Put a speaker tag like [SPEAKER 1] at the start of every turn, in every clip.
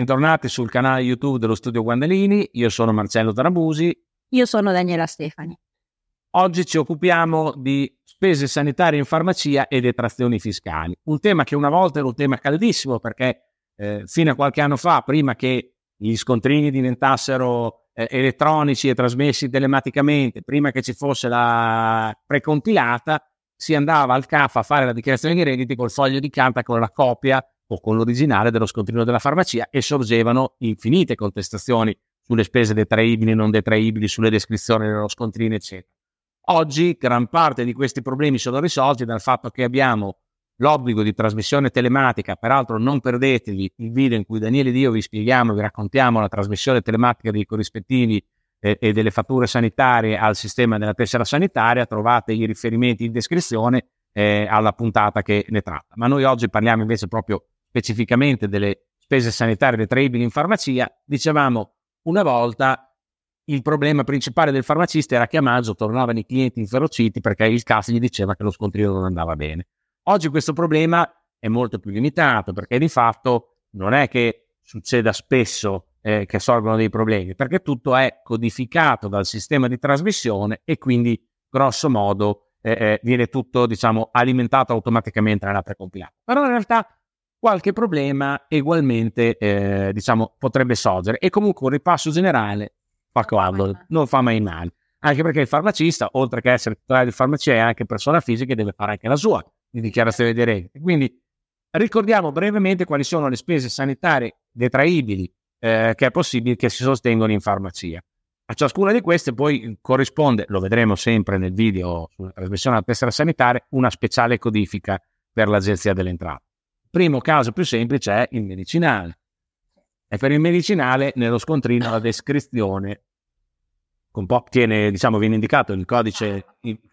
[SPEAKER 1] Bentornati sul canale YouTube dello Studio Guandalini, io sono Marcello Tarabusi.
[SPEAKER 2] Io sono Daniela Stefani.
[SPEAKER 1] Oggi ci occupiamo di spese sanitarie in farmacia e detrazioni fiscali, un tema che una volta era un tema caldissimo perché eh, fino a qualche anno fa, prima che gli scontrini diventassero eh, elettronici e trasmessi telematicamente, prima che ci fosse la precompilata, si andava al CAF a fare la dichiarazione di redditi col foglio di carta con la copia o con l'originale dello scontrino della farmacia e sorgevano infinite contestazioni sulle spese detraibili, non detraibili, sulle descrizioni dello scontrino, eccetera. Oggi gran parte di questi problemi sono risolti dal fatto che abbiamo l'obbligo di trasmissione telematica, peraltro non perdetevi il video in cui Daniele e io vi spieghiamo, vi raccontiamo la trasmissione telematica dei corrispettivi eh, e delle fatture sanitarie al sistema della tessera sanitaria, trovate i riferimenti in descrizione eh, alla puntata che ne tratta. Ma noi oggi parliamo invece proprio specificamente delle spese sanitarie detraibili in farmacia, dicevamo una volta il problema principale del farmacista era che a maggio tornavano i clienti inferociti perché il CAS gli diceva che lo scontrino non andava bene. Oggi questo problema è molto più limitato perché di fatto non è che succeda spesso eh, che sorgono dei problemi, perché tutto è codificato dal sistema di trasmissione e quindi grosso modo eh, eh, viene tutto diciamo alimentato automaticamente nella precompilata. Però in realtà qualche problema ugualmente eh, diciamo, potrebbe sorgere e comunque un ripasso generale fa comodo, non fa mai male. Anche perché il farmacista, oltre che essere titolare di farmacia, è anche persona fisica e deve fare anche la sua di dichiarazione di redditi. Quindi ricordiamo brevemente quali sono le spese sanitarie detraibili eh, che è possibile che si sostengono in farmacia. A ciascuna di queste poi corrisponde, lo vedremo sempre nel video sulla trasmissione della tessera sanitaria, una speciale codifica per l'Agenzia delle Entrate. Primo caso più semplice è il medicinale. E per il medicinale, nello scontrino, la descrizione un po' tiene, diciamo, viene indicato il codice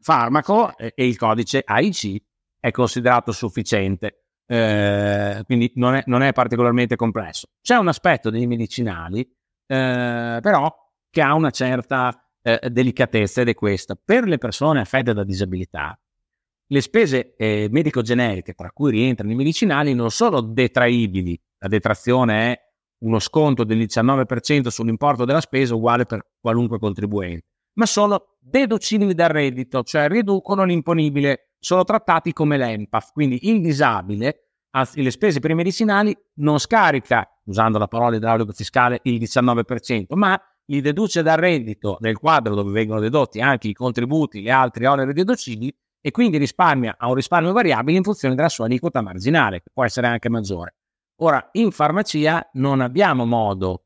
[SPEAKER 1] farmaco e il codice AIC è considerato sufficiente. Eh, quindi non è, non è, particolarmente complesso. C'è un aspetto dei medicinali, eh, però, che ha una certa eh, delicatezza ed è questa. Per le persone affette da disabilità, le spese eh, medico-generiche, tra cui rientrano i medicinali, non sono detraibili. La detrazione è uno sconto del 19% sull'importo della spesa uguale per qualunque contribuente, ma sono deducibili dal reddito, cioè riducono l'imponibile, sono trattati come l'EMPAF. Quindi il disabile, le spese per i medicinali, non scarica, usando la parola idraulico fiscale, il 19%, ma li deduce dal reddito nel quadro dove vengono dedotti anche i contributi e altri oneri deducibili e quindi risparmia a un risparmio variabile in funzione della sua aliquota marginale, che può essere anche maggiore. Ora, in farmacia non abbiamo modo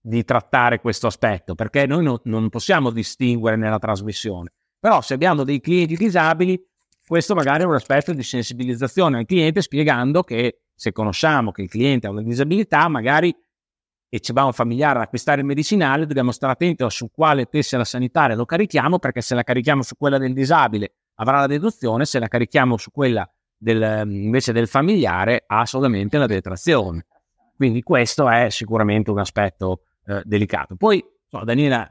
[SPEAKER 1] di trattare questo aspetto perché noi no, non possiamo distinguere nella trasmissione. Però se abbiamo dei clienti disabili, questo magari è un aspetto di sensibilizzazione al cliente spiegando che se conosciamo che il cliente ha una disabilità, magari e ci va un familiare ad acquistare il medicinale, dobbiamo stare attenti su quale tessera sanitaria lo carichiamo, perché se la carichiamo su quella del disabile avrà la deduzione, se la carichiamo su quella del, invece del familiare ha solamente la detrazione. Quindi questo è sicuramente un aspetto eh, delicato. Poi, so, Daniela,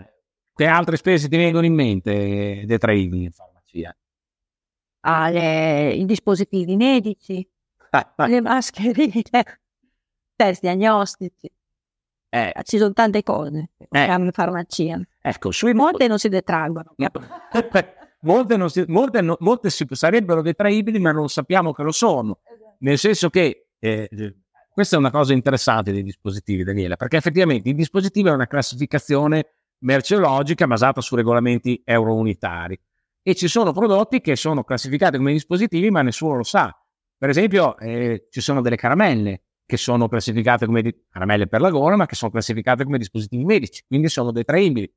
[SPEAKER 1] che altre spese ti vengono in mente detraibili in farmacia?
[SPEAKER 2] Ah, le, I dispositivi medici, ah. le mascherine, test diagnostici. Eh, Ci sono tante cose eh, in farmacia.
[SPEAKER 1] Ecco, sui
[SPEAKER 2] molte non si detraggono.
[SPEAKER 1] molte, non si, molte, no, molte si, sarebbero detraibili, ma non sappiamo che lo sono. Esatto. Nel senso che eh, questa è una cosa interessante dei dispositivi, Daniela, perché effettivamente il dispositivo è una classificazione merceologica basata su regolamenti eurounitari e ci sono prodotti che sono classificati come dispositivi, ma nessuno lo sa. Per esempio, eh, ci sono delle caramelle che sono classificate come di- caramelle per la gola, ma che sono classificate come dispositivi medici, quindi sono detraibili.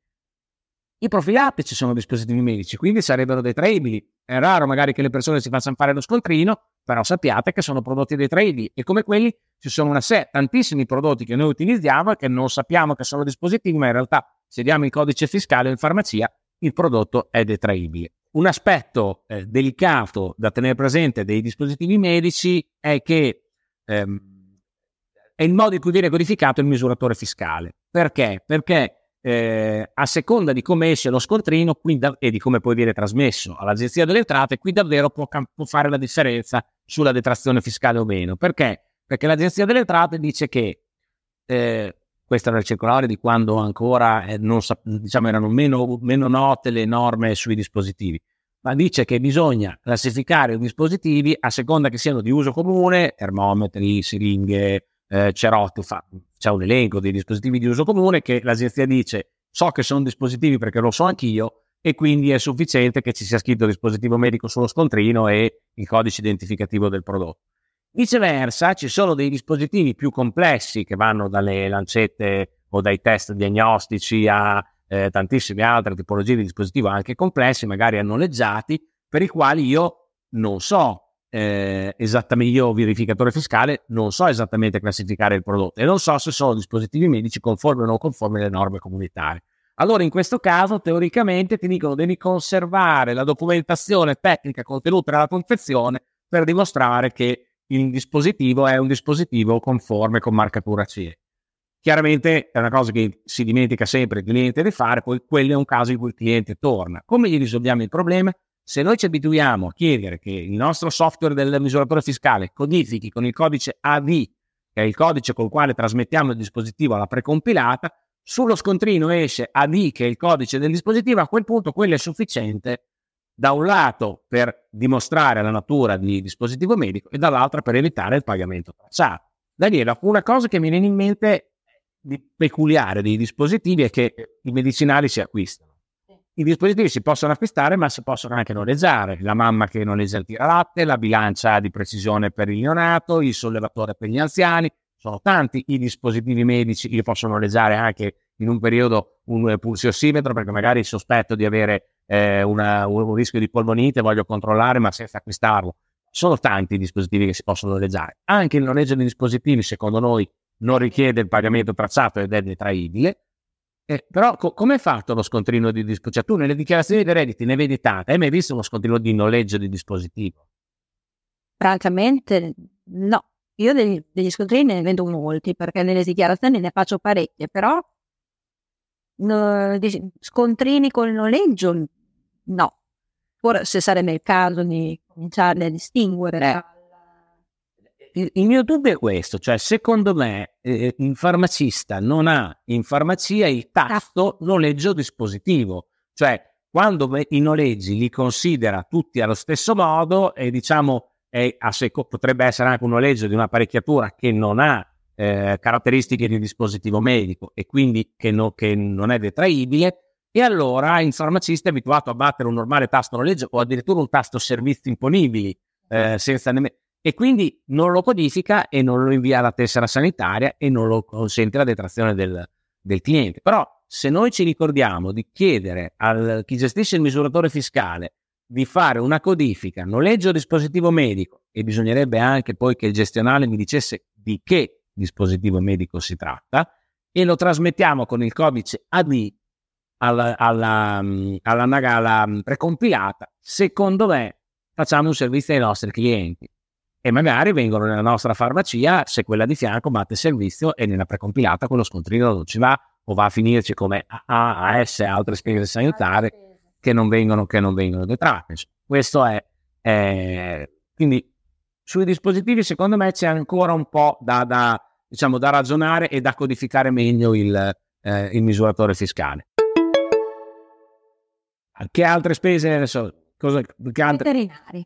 [SPEAKER 1] I profilattici sono dispositivi medici, quindi sarebbero detraibili. È raro magari che le persone si facciano fare lo scontrino, però sappiate che sono prodotti detraibili e come quelli ci sono una sé, tantissimi prodotti che noi utilizziamo e che non sappiamo che sono dispositivi, ma in realtà se diamo il codice fiscale in farmacia il prodotto è detraibile. Un aspetto eh, delicato da tenere presente dei dispositivi medici è che ehm, è il modo in cui viene codificato il misuratore fiscale. Perché? Perché eh, a seconda di come esce lo scontrino da- e di come poi viene trasmesso all'Agenzia delle Entrate, qui davvero può, può, fare la differenza sulla detrazione fiscale o meno. Perché? Perché l'Agenzia delle Entrate dice che eh, questa era il circolare di quando ancora eh, sa- diciamo, erano meno, meno note le norme sui dispositivi, ma dice che bisogna classificare i dispositivi a seconda che siano di uso comune, termometri, siringhe, eh, cerotti, fa, c'è un elenco dei dispositivi di uso comune che l'agenzia dice so che sono dispositivi perché lo so anch'io e quindi è sufficiente che ci sia scritto dispositivo medico sullo scontrino e il codice identificativo del prodotto. Viceversa, ci sono dei dispositivi più complessi che vanno dalle lancette o dai test diagnostici a eh, tantissime altre tipologie di dispositivi anche complessi, magari noleggiati, per i quali io non so eh, esattamente, io verificatore fiscale, non so esattamente classificare il prodotto e non so se sono dispositivi medici conformi o non conformi alle norme comunitarie. Allora in questo caso teoricamente ti dicono devi conservare la documentazione tecnica contenuta nella confezione per dimostrare che il dispositivo è un dispositivo conforme con marcatura CE. Chiaramente è una cosa che si dimentica sempre il cliente di fare, poi quello è un caso in cui il cliente torna. Come gli risolviamo il problema? Se noi ci abituiamo a chiedere che il nostro software del misuratore fiscale codifichi con il codice AD, che è il codice col quale trasmettiamo il dispositivo alla precompilata, sullo scontrino esce AD, che è il codice del dispositivo, a quel punto quello è sufficiente da un lato per dimostrare la natura di dispositivo medico e dall'altro per evitare il pagamento tracciato. Daniela, una cosa che mi viene in mente di peculiare dei dispositivi è che i medicinali si acquistano. I dispositivi si possono acquistare, ma si possono anche noleggiare. La mamma che noleggia il tiralatte, la bilancia di precisione per il neonato, il sollevatore per gli anziani. Sono tanti i dispositivi medici. Io posso noleggiare anche in un periodo un pulsiossimetro perché magari sospetto di avere eh, una, un rischio di polmonite, voglio controllare ma senza acquistarlo. Sono tanti i dispositivi che si possono noleggiare. Anche il noleggio dei dispositivi, secondo noi, non richiede il pagamento tracciato ed è detraibile. Eh, però co- come è fatto lo scontrino di dispositivo? Cioè, tu nelle dichiarazioni dei redditi ne vedi tante, hai mai visto uno scontrino di noleggio di dispositivo?
[SPEAKER 2] Francamente no, io degli, degli scontrini ne vedo molti perché nelle dichiarazioni ne faccio parecchie, però no, scontrini col noleggio no. Forse sarebbe il caso di cominciare a distinguere. Eh.
[SPEAKER 1] Il, mio dubbio è questo, cioè secondo me eh, il farmacista non ha in farmacia il tasto noleggio dispositivo, cioè quando i noleggi li considera tutti allo stesso modo e diciamo è seco- potrebbe essere anche un noleggio di un'apparecchiatura che non ha eh, caratteristiche di dispositivo medico e quindi che, no, che, non è detraibile, e allora il farmacista è abituato a battere un normale tasto noleggio o addirittura un tasto servizi imponibili eh, senza nemmeno e quindi non lo codifica e non lo invia alla tessera sanitaria e non lo consente la detrazione del, del cliente. Però se noi ci ricordiamo di chiedere a chi gestisce il misuratore fiscale di fare una codifica, noleggio dispositivo medico e bisognerebbe anche poi che il gestionale mi dicesse di che dispositivo medico si tratta e lo trasmettiamo con il codice AD alla, alla, alla, alla precompilata, secondo me facciamo un servizio ai nostri clienti e magari vengono nella nostra farmacia se quella di fianco batte servizio e nella precompilata quello scontrino non ci va o va a finirci come AAS e altre spese sanitarie che non vengono, che non vengono detratte. Questo è, è quindi sui dispositivi secondo me c'è ancora un po' da, da, diciamo, da ragionare e da codificare meglio il, eh, il misuratore fiscale. Che altre spese adesso? Cosa, che altre...
[SPEAKER 2] Veterinari.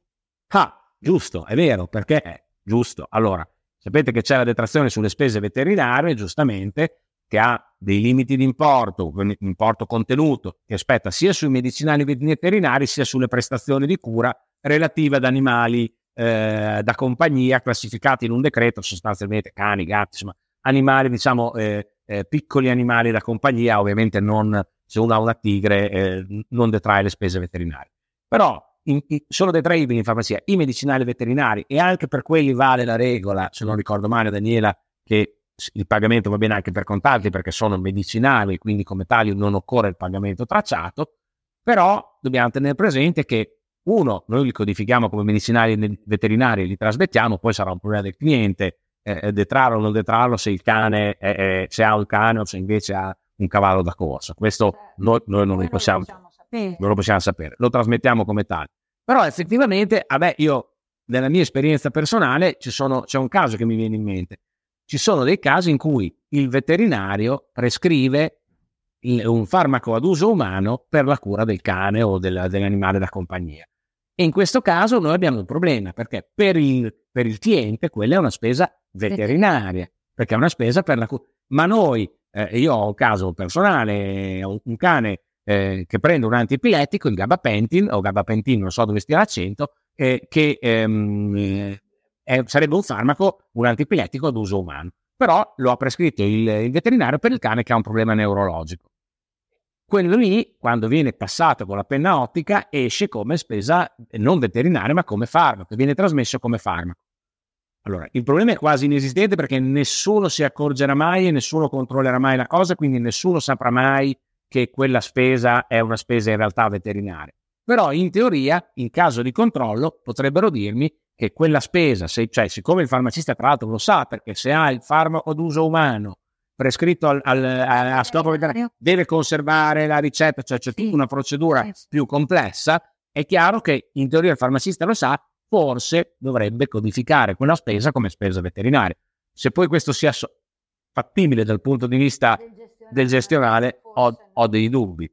[SPEAKER 1] Ah, giusto, è vero, perché è giusto. Allora, sapete che c'è la detrazione sulle spese veterinarie, giustamente, che ha dei limiti di importo, importo contenuto, che aspetta sia sui medicinali veterinari sia sulle prestazioni di cura relative ad animali eh, da compagnia classificati in un decreto, sostanzialmente cani, gatti, insomma, animali, diciamo, eh, eh, piccoli animali da compagnia, ovviamente non, se uno ha una tigre, eh, non detrae le spese veterinarie. Però in, in, sono detraibili in farmacia i medicinali veterinari e anche per quelli vale la regola, se non ricordo male Daniela, che il pagamento va bene anche per contanti perché sono medicinali, quindi come tali non occorre il pagamento tracciato, però dobbiamo tenere presente che uno, noi li codifichiamo come medicinali veterinari, li trasmettiamo, poi sarà un problema del cliente eh, eh detrarlo o non detrarlo se il cane è, è, se ha un cane o se invece ha un cavallo da corsa. Questo certo. noi, noi, non, noi possiamo, non, lo possiamo sapere, lo trasmettiamo come tale. Però effettivamente, me, io, nella mia esperienza personale, sono, c'è un caso che mi viene in mente. ci sono dei casi in cui il veterinario prescrive il, un farmaco ad uso umano per la cura del cane o del, dell'animale da compagnia. E in questo caso noi abbiamo un problema perché per il, per il cliente quella è una spesa veterinaria, perché è una spesa per la cura. Ma noi, eh, io ho un caso personale, ho un cane eh, che prende un antiepilettico, il gabapentin o gabapentin, non so dove stia l'accento, eh, che ehm, è, sarebbe un farmaco, un antiepilettico ad uso umano. Però lo ha prescritto il, il veterinario per il cane che ha un problema neurologico. Quello lì, quando viene passato con la penna ottica, esce come spesa non veterinaria, ma come farmaco, viene trasmesso come farmaco. Allora, il problema è quasi inesistente perché nessuno si accorgerà mai e nessuno controllerà mai la cosa, quindi nessuno saprà mai che quella spesa è una spesa in realtà veterinaria. Però in teoria, in caso di controllo, potrebbero dirmi che quella spesa, se, cioè siccome il farmacista tra l'altro lo sa, perché se ha il farmaco d'uso umano prescritto al, al, a, a scopo veterinario, deve conservare la ricetta, cioè c'è tutta una procedura più complessa, è chiaro che in teoria il farmacista lo sa, forse dovrebbe codificare quella spesa come spesa veterinaria. Se poi questo sia fattibile dal punto di vista del gestionale, ho, ho dei dubbi.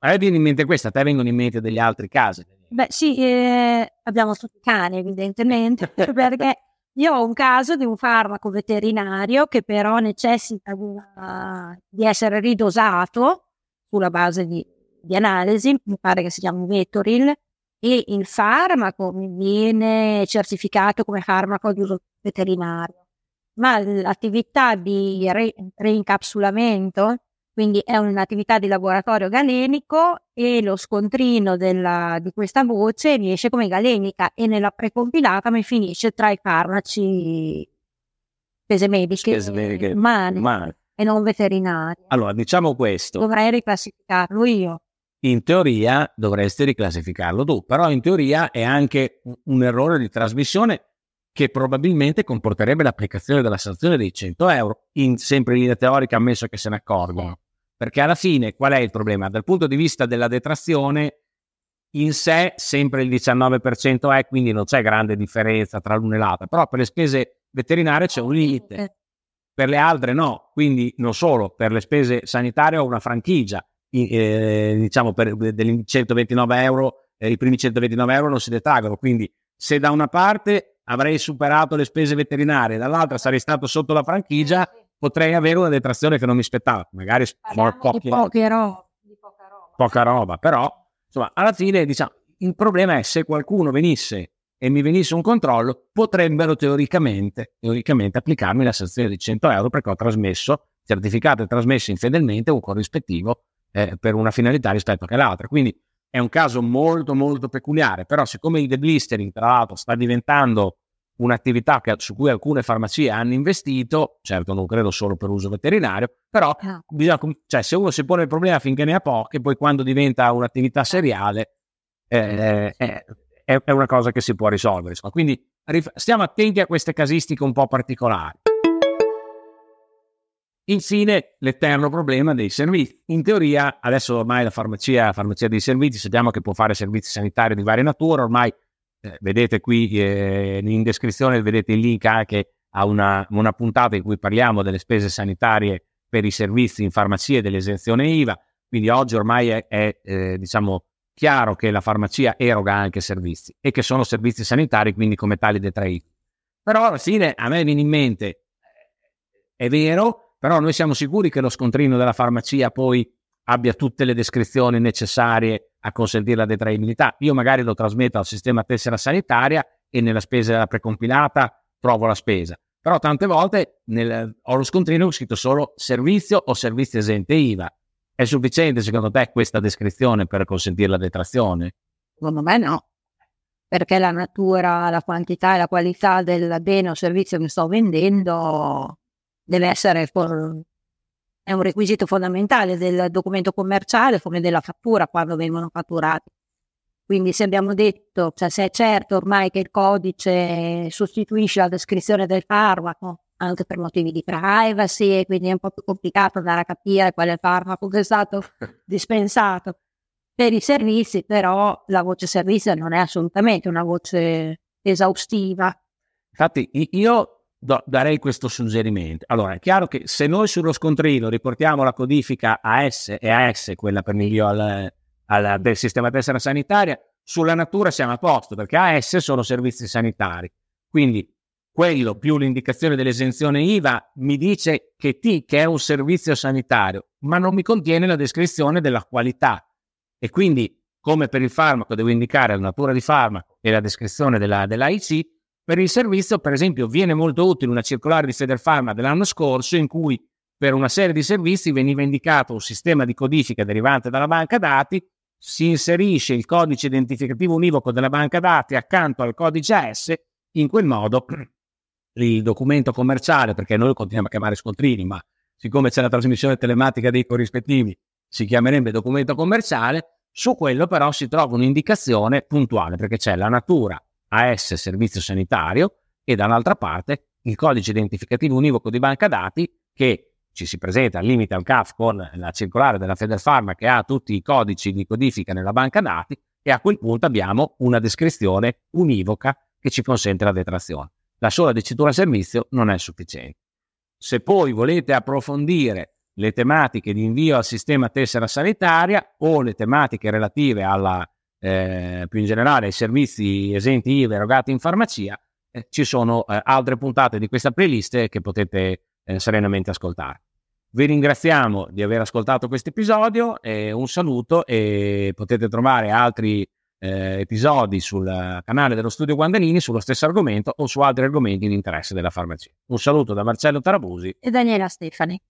[SPEAKER 1] A me viene in mente questo, a te vengono in mente degli altri casi?
[SPEAKER 2] Beh sì, eh, abbiamo tutti cani evidentemente, perché io ho un caso di un farmaco veterinario che però necessita di, una, di essere ridosato sulla base di, di, analisi, mi pare che si chiami Vetoril, e il farmaco mi viene certificato come farmaco di uso veterinario, ma l'attività di re, reincapsulamento quindi è un'attività di laboratorio galenico e lo scontrino della, di questa voce riesce come galenica e nella precompilata mi finisce tra i farmaci spese mediche, spese mediche umane, umane e non veterinarie.
[SPEAKER 1] Allora, diciamo questo.
[SPEAKER 2] Dovrei riclassificarlo io.
[SPEAKER 1] In teoria dovresti riclassificarlo tu, però in teoria è anche un errore di trasmissione che probabilmente comporterebbe l'applicazione della sanzione dei 100 euro, in, sempre in linea teorica, ammesso che se ne accorgono. Perché alla fine qual è il problema? Dal punto di vista della detrazione, in sé sempre il 19% è, quindi non c'è grande differenza tra l'una e l'altra, però per le spese veterinarie c'è un limite, per le altre no, quindi non solo, per le spese sanitarie ho una franchigia, eh, diciamo per degli 129 euro, eh, i primi 129 euro non si detraggono, quindi se da una parte avrei superato le spese veterinarie, dall'altra sarei stato sotto la franchigia, potrei avere una detrazione che non mi aspettavo, magari
[SPEAKER 2] pochi, di, poche ro- di poca roba.
[SPEAKER 1] Poca roba, però insomma, alla fine diciamo, il problema è se qualcuno venisse e mi venisse un controllo, potrebbero teoricamente, teoricamente applicarmi la sanzione di 100 euro perché ho trasmesso, certificato e trasmesso infedelmente un corrispettivo eh, per una finalità rispetto che l'altra. Quindi è un caso molto molto peculiare, però siccome il deblistering tra l'altro sta diventando un'attività che, su cui alcune farmacie hanno investito, certo non credo solo per uso veterinario, però no. bisogna, cioè, se uno si pone il problema finché ne ha poche, poi quando diventa un'attività seriale eh, è, è, una cosa che si può risolvere. Quindi stiamo attenti a queste casistiche un po' particolari. Infine, l'eterno problema dei servizi. In teoria, adesso ormai la farmacia, la farmacia dei servizi, sappiamo che può fare servizi sanitari di varia natura, ormai eh, vedete qui eh, in descrizione, vedete il link anche a una, una, puntata in cui parliamo delle spese sanitarie per i servizi in farmacia e dell'esenzione IVA. Quindi oggi ormai è, è eh, diciamo, chiaro che la farmacia eroga anche servizi e che sono servizi sanitari, quindi come tali detraiti. Però alla fine a me viene in mente, è vero, però noi siamo sicuri che lo scontrino della farmacia poi abbia tutte le descrizioni necessarie a consentire la detraibilità. Io magari lo trasmetto al sistema tessera sanitaria e nella spesa precompilata trovo la spesa. Però tante volte nel, ho lo scontrino scritto solo servizio o servizio esente IVA. È sufficiente secondo te questa descrizione per consentire la detrazione?
[SPEAKER 2] Secondo me no, perché la natura, la quantità e la qualità del bene o servizio che sto vendendo deve essere è un requisito fondamentale del documento commerciale come della fattura quando vengono fatturati. Quindi se abbiamo detto, cioè se è certo ormai che il codice sostituisce la descrizione del farmaco, anche per motivi di privacy, e quindi è un po' più complicato andare a capire qual è il farmaco che è stato dispensato. Per i servizi però la voce servizio non è assolutamente una voce esaustiva.
[SPEAKER 1] Infatti io do, darei questo suggerimento. Allora, è chiaro che se noi sullo scontrino riportiamo la codifica AS e AS, quella per al, del sistema tessera sanitaria, sulla natura siamo a posto, perché AS sono servizi sanitari. Quindi quello più l'indicazione dell'esenzione IVA mi dice che T, che è un servizio sanitario, ma non mi contiene la descrizione della qualità. E quindi, come per il farmaco, devo indicare la natura di farmaco e la descrizione della, dell'AIC, per il servizio, per esempio, viene molto utile una circolare di Federpharma dell'anno scorso in cui per una serie di servizi veniva indicato un sistema di codifica derivante dalla banca dati, si inserisce il codice identificativo univoco della banca dati accanto al codice AS, in quel modo il documento commerciale, perché noi lo continuiamo a chiamare scontrini, ma siccome c'è la trasmissione telematica dei corrispettivi, si chiamerebbe documento commerciale, su quello però si trova un'indicazione puntuale, perché c'è la natura AS servizio sanitario e dall'altra parte il codice identificativo univoco di banca dati che ci si presenta al limite al CAF con la circolare della Federpharma che ha tutti i codici di codifica nella banca dati e a quel punto abbiamo una descrizione univoca che ci consente la detrazione. La sola dicitura servizio non è sufficiente. Se poi volete approfondire le tematiche di invio al sistema tessera sanitaria o le tematiche relative alla eh, più in generale ai servizi esenti IVA erogati in farmacia, eh, ci sono eh, altre puntate di questa playlist che potete eh, serenamente ascoltare. Vi ringraziamo di aver ascoltato questo episodio, un saluto e potete trovare altri eh, episodi sul canale dello studio Guandanini sullo stesso argomento o su altri argomenti di interesse della farmacia. Un saluto da Marcello Tarabusi
[SPEAKER 2] e Daniela Stefani.